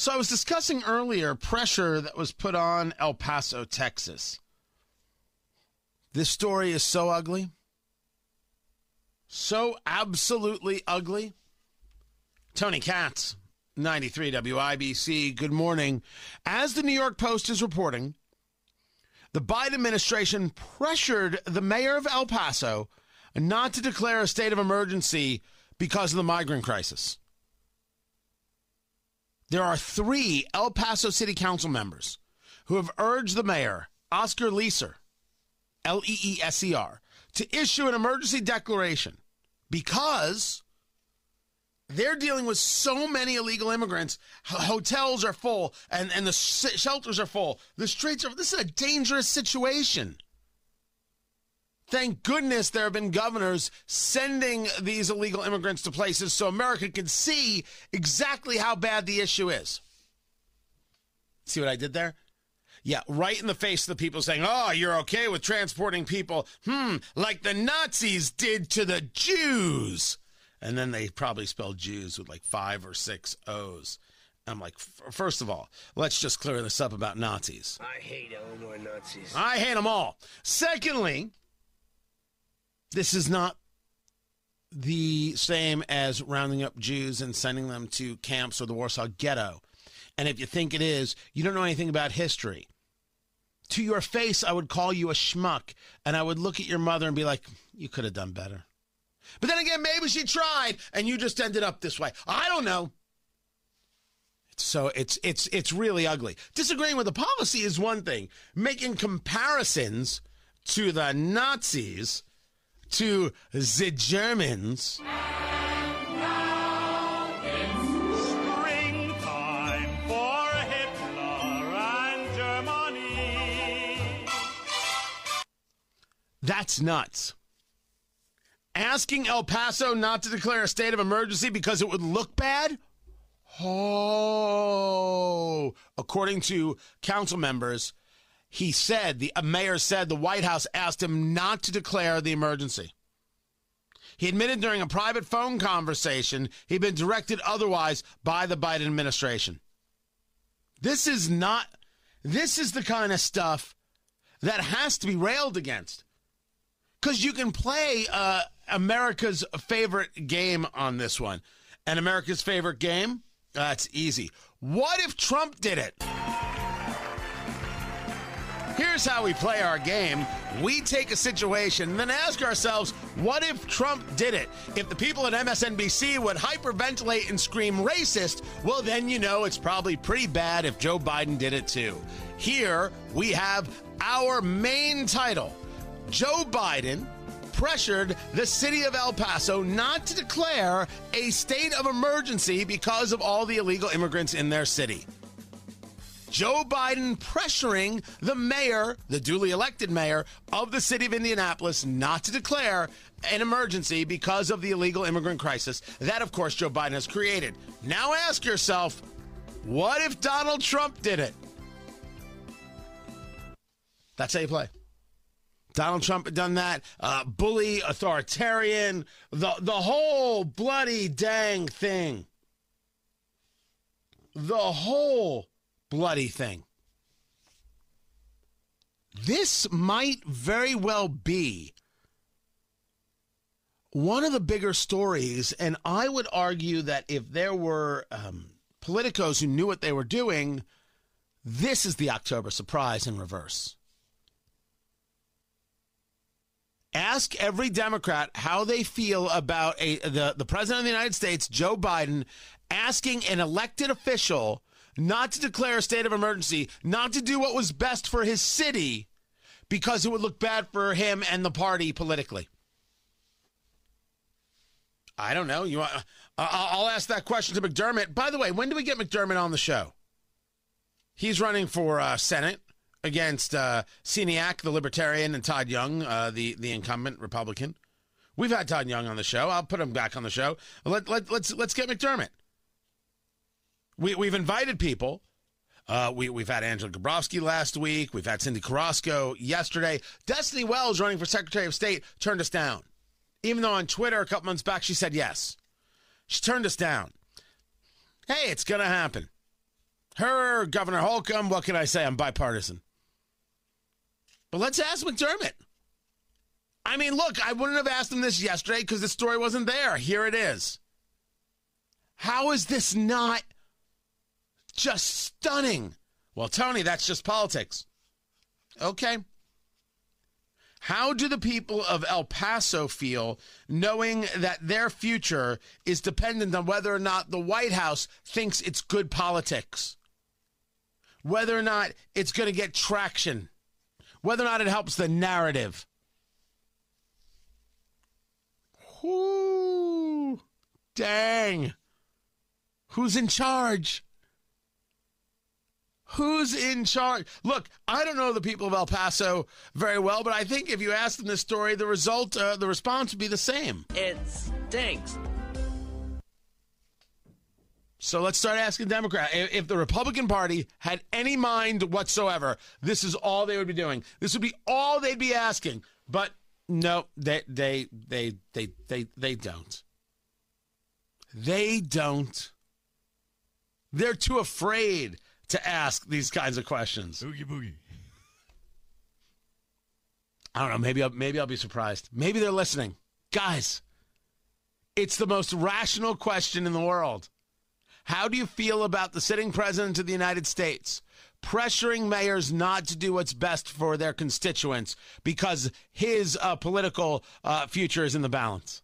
So I was discussing earlier pressure that was put on El Paso, Texas. This story is so ugly. So absolutely ugly. Tony Katz, 93 WIBC. Good morning. As the New York Post is reporting, the Biden administration pressured the mayor of El Paso not to declare a state of emergency because of the migrant crisis. There are three El Paso City Council members who have urged the mayor, Oscar Leeser, L E E S E R, to issue an emergency declaration because they're dealing with so many illegal immigrants. Hotels are full and, and the sh- shelters are full. The streets are, this is a dangerous situation. Thank goodness there have been governors sending these illegal immigrants to places so America can see exactly how bad the issue is. See what I did there? Yeah, right in the face of the people saying, oh, you're okay with transporting people, hmm, like the Nazis did to the Jews. And then they probably spelled Jews with like five or six O's. I'm like, first of all, let's just clear this up about Nazis. I hate Illinois Nazis. I hate them all. Secondly, this is not the same as rounding up Jews and sending them to camps or the Warsaw Ghetto. And if you think it is, you don't know anything about history. To your face, I would call you a schmuck, and I would look at your mother and be like, you could have done better. But then again, maybe she tried, and you just ended up this way. I don't know. So it's it's it's really ugly. Disagreeing with the policy is one thing. Making comparisons to the Nazis to the Germans. Springtime for Hitler and Germany. That's nuts. Asking El Paso not to declare a state of emergency because it would look bad? Oh, according to council members, he said, the mayor said the White House asked him not to declare the emergency. He admitted during a private phone conversation he'd been directed otherwise by the Biden administration. This is not, this is the kind of stuff that has to be railed against. Because you can play uh, America's favorite game on this one. And America's favorite game? That's easy. What if Trump did it? Here's how we play our game. We take a situation and then ask ourselves, what if Trump did it? If the people at MSNBC would hyperventilate and scream racist, well, then you know it's probably pretty bad if Joe Biden did it too. Here we have our main title Joe Biden pressured the city of El Paso not to declare a state of emergency because of all the illegal immigrants in their city. Joe Biden pressuring the mayor, the duly elected mayor of the city of Indianapolis, not to declare an emergency because of the illegal immigrant crisis that, of course, Joe Biden has created. Now ask yourself, what if Donald Trump did it? That's how you play. Donald Trump had done that. Uh, bully, authoritarian, the the whole bloody dang thing. The whole bloody thing. This might very well be one of the bigger stories, and I would argue that if there were um, politicos who knew what they were doing, this is the October surprise in reverse. Ask every Democrat how they feel about a the, the president of the United States, Joe Biden, asking an elected official not to declare a state of emergency, not to do what was best for his city, because it would look bad for him and the party politically. I don't know. You, uh, I'll ask that question to McDermott. By the way, when do we get McDermott on the show? He's running for uh, Senate against uh, the Libertarian, and Todd Young, uh, the the incumbent Republican. We've had Todd Young on the show. I'll put him back on the show. Let, let, let's let's get McDermott. We, we've invited people. Uh, we, we've had Angela Gabrowski last week. We've had Cyndi Carrasco yesterday. Destiny Wells, running for Secretary of State, turned us down. Even though on Twitter a couple months back she said yes. She turned us down. Hey, it's going to happen. her, Governor Holcomb. What can I say? I'm bipartisan. But let's ask McDermott. I mean, look, I wouldn't have asked him this yesterday because the story wasn't there. Here it is. How is this not just stunning? Well, Tony, that's just politics. Okay. How do the people of El Paso feel knowing that their future is dependent on whether or not the White House thinks it's good politics? Whether or not it's going to get traction? Whether or not it helps the narrative? Whoo! Dang. Who's in charge? Who's in charge? Look, I don't know the people of El Paso very well, but I think if you ask them this story, the result, uh, the response would be the same. It stinks. So let's start asking Democrats. If the Republican Party had any mind whatsoever, this is all they would be doing. This would be all they'd be asking. But no, they they they they they they don't. They don't. They're too afraid to ask these kinds of questions. Boogie boogie. I don't know. Maybe I'll, maybe I'll be surprised. Maybe they're listening, guys. It's the most rational question in the world. How do you feel about the sitting president of the United States pressuring mayors not to do what's best for their constituents because his uh, political uh, future is in the balance?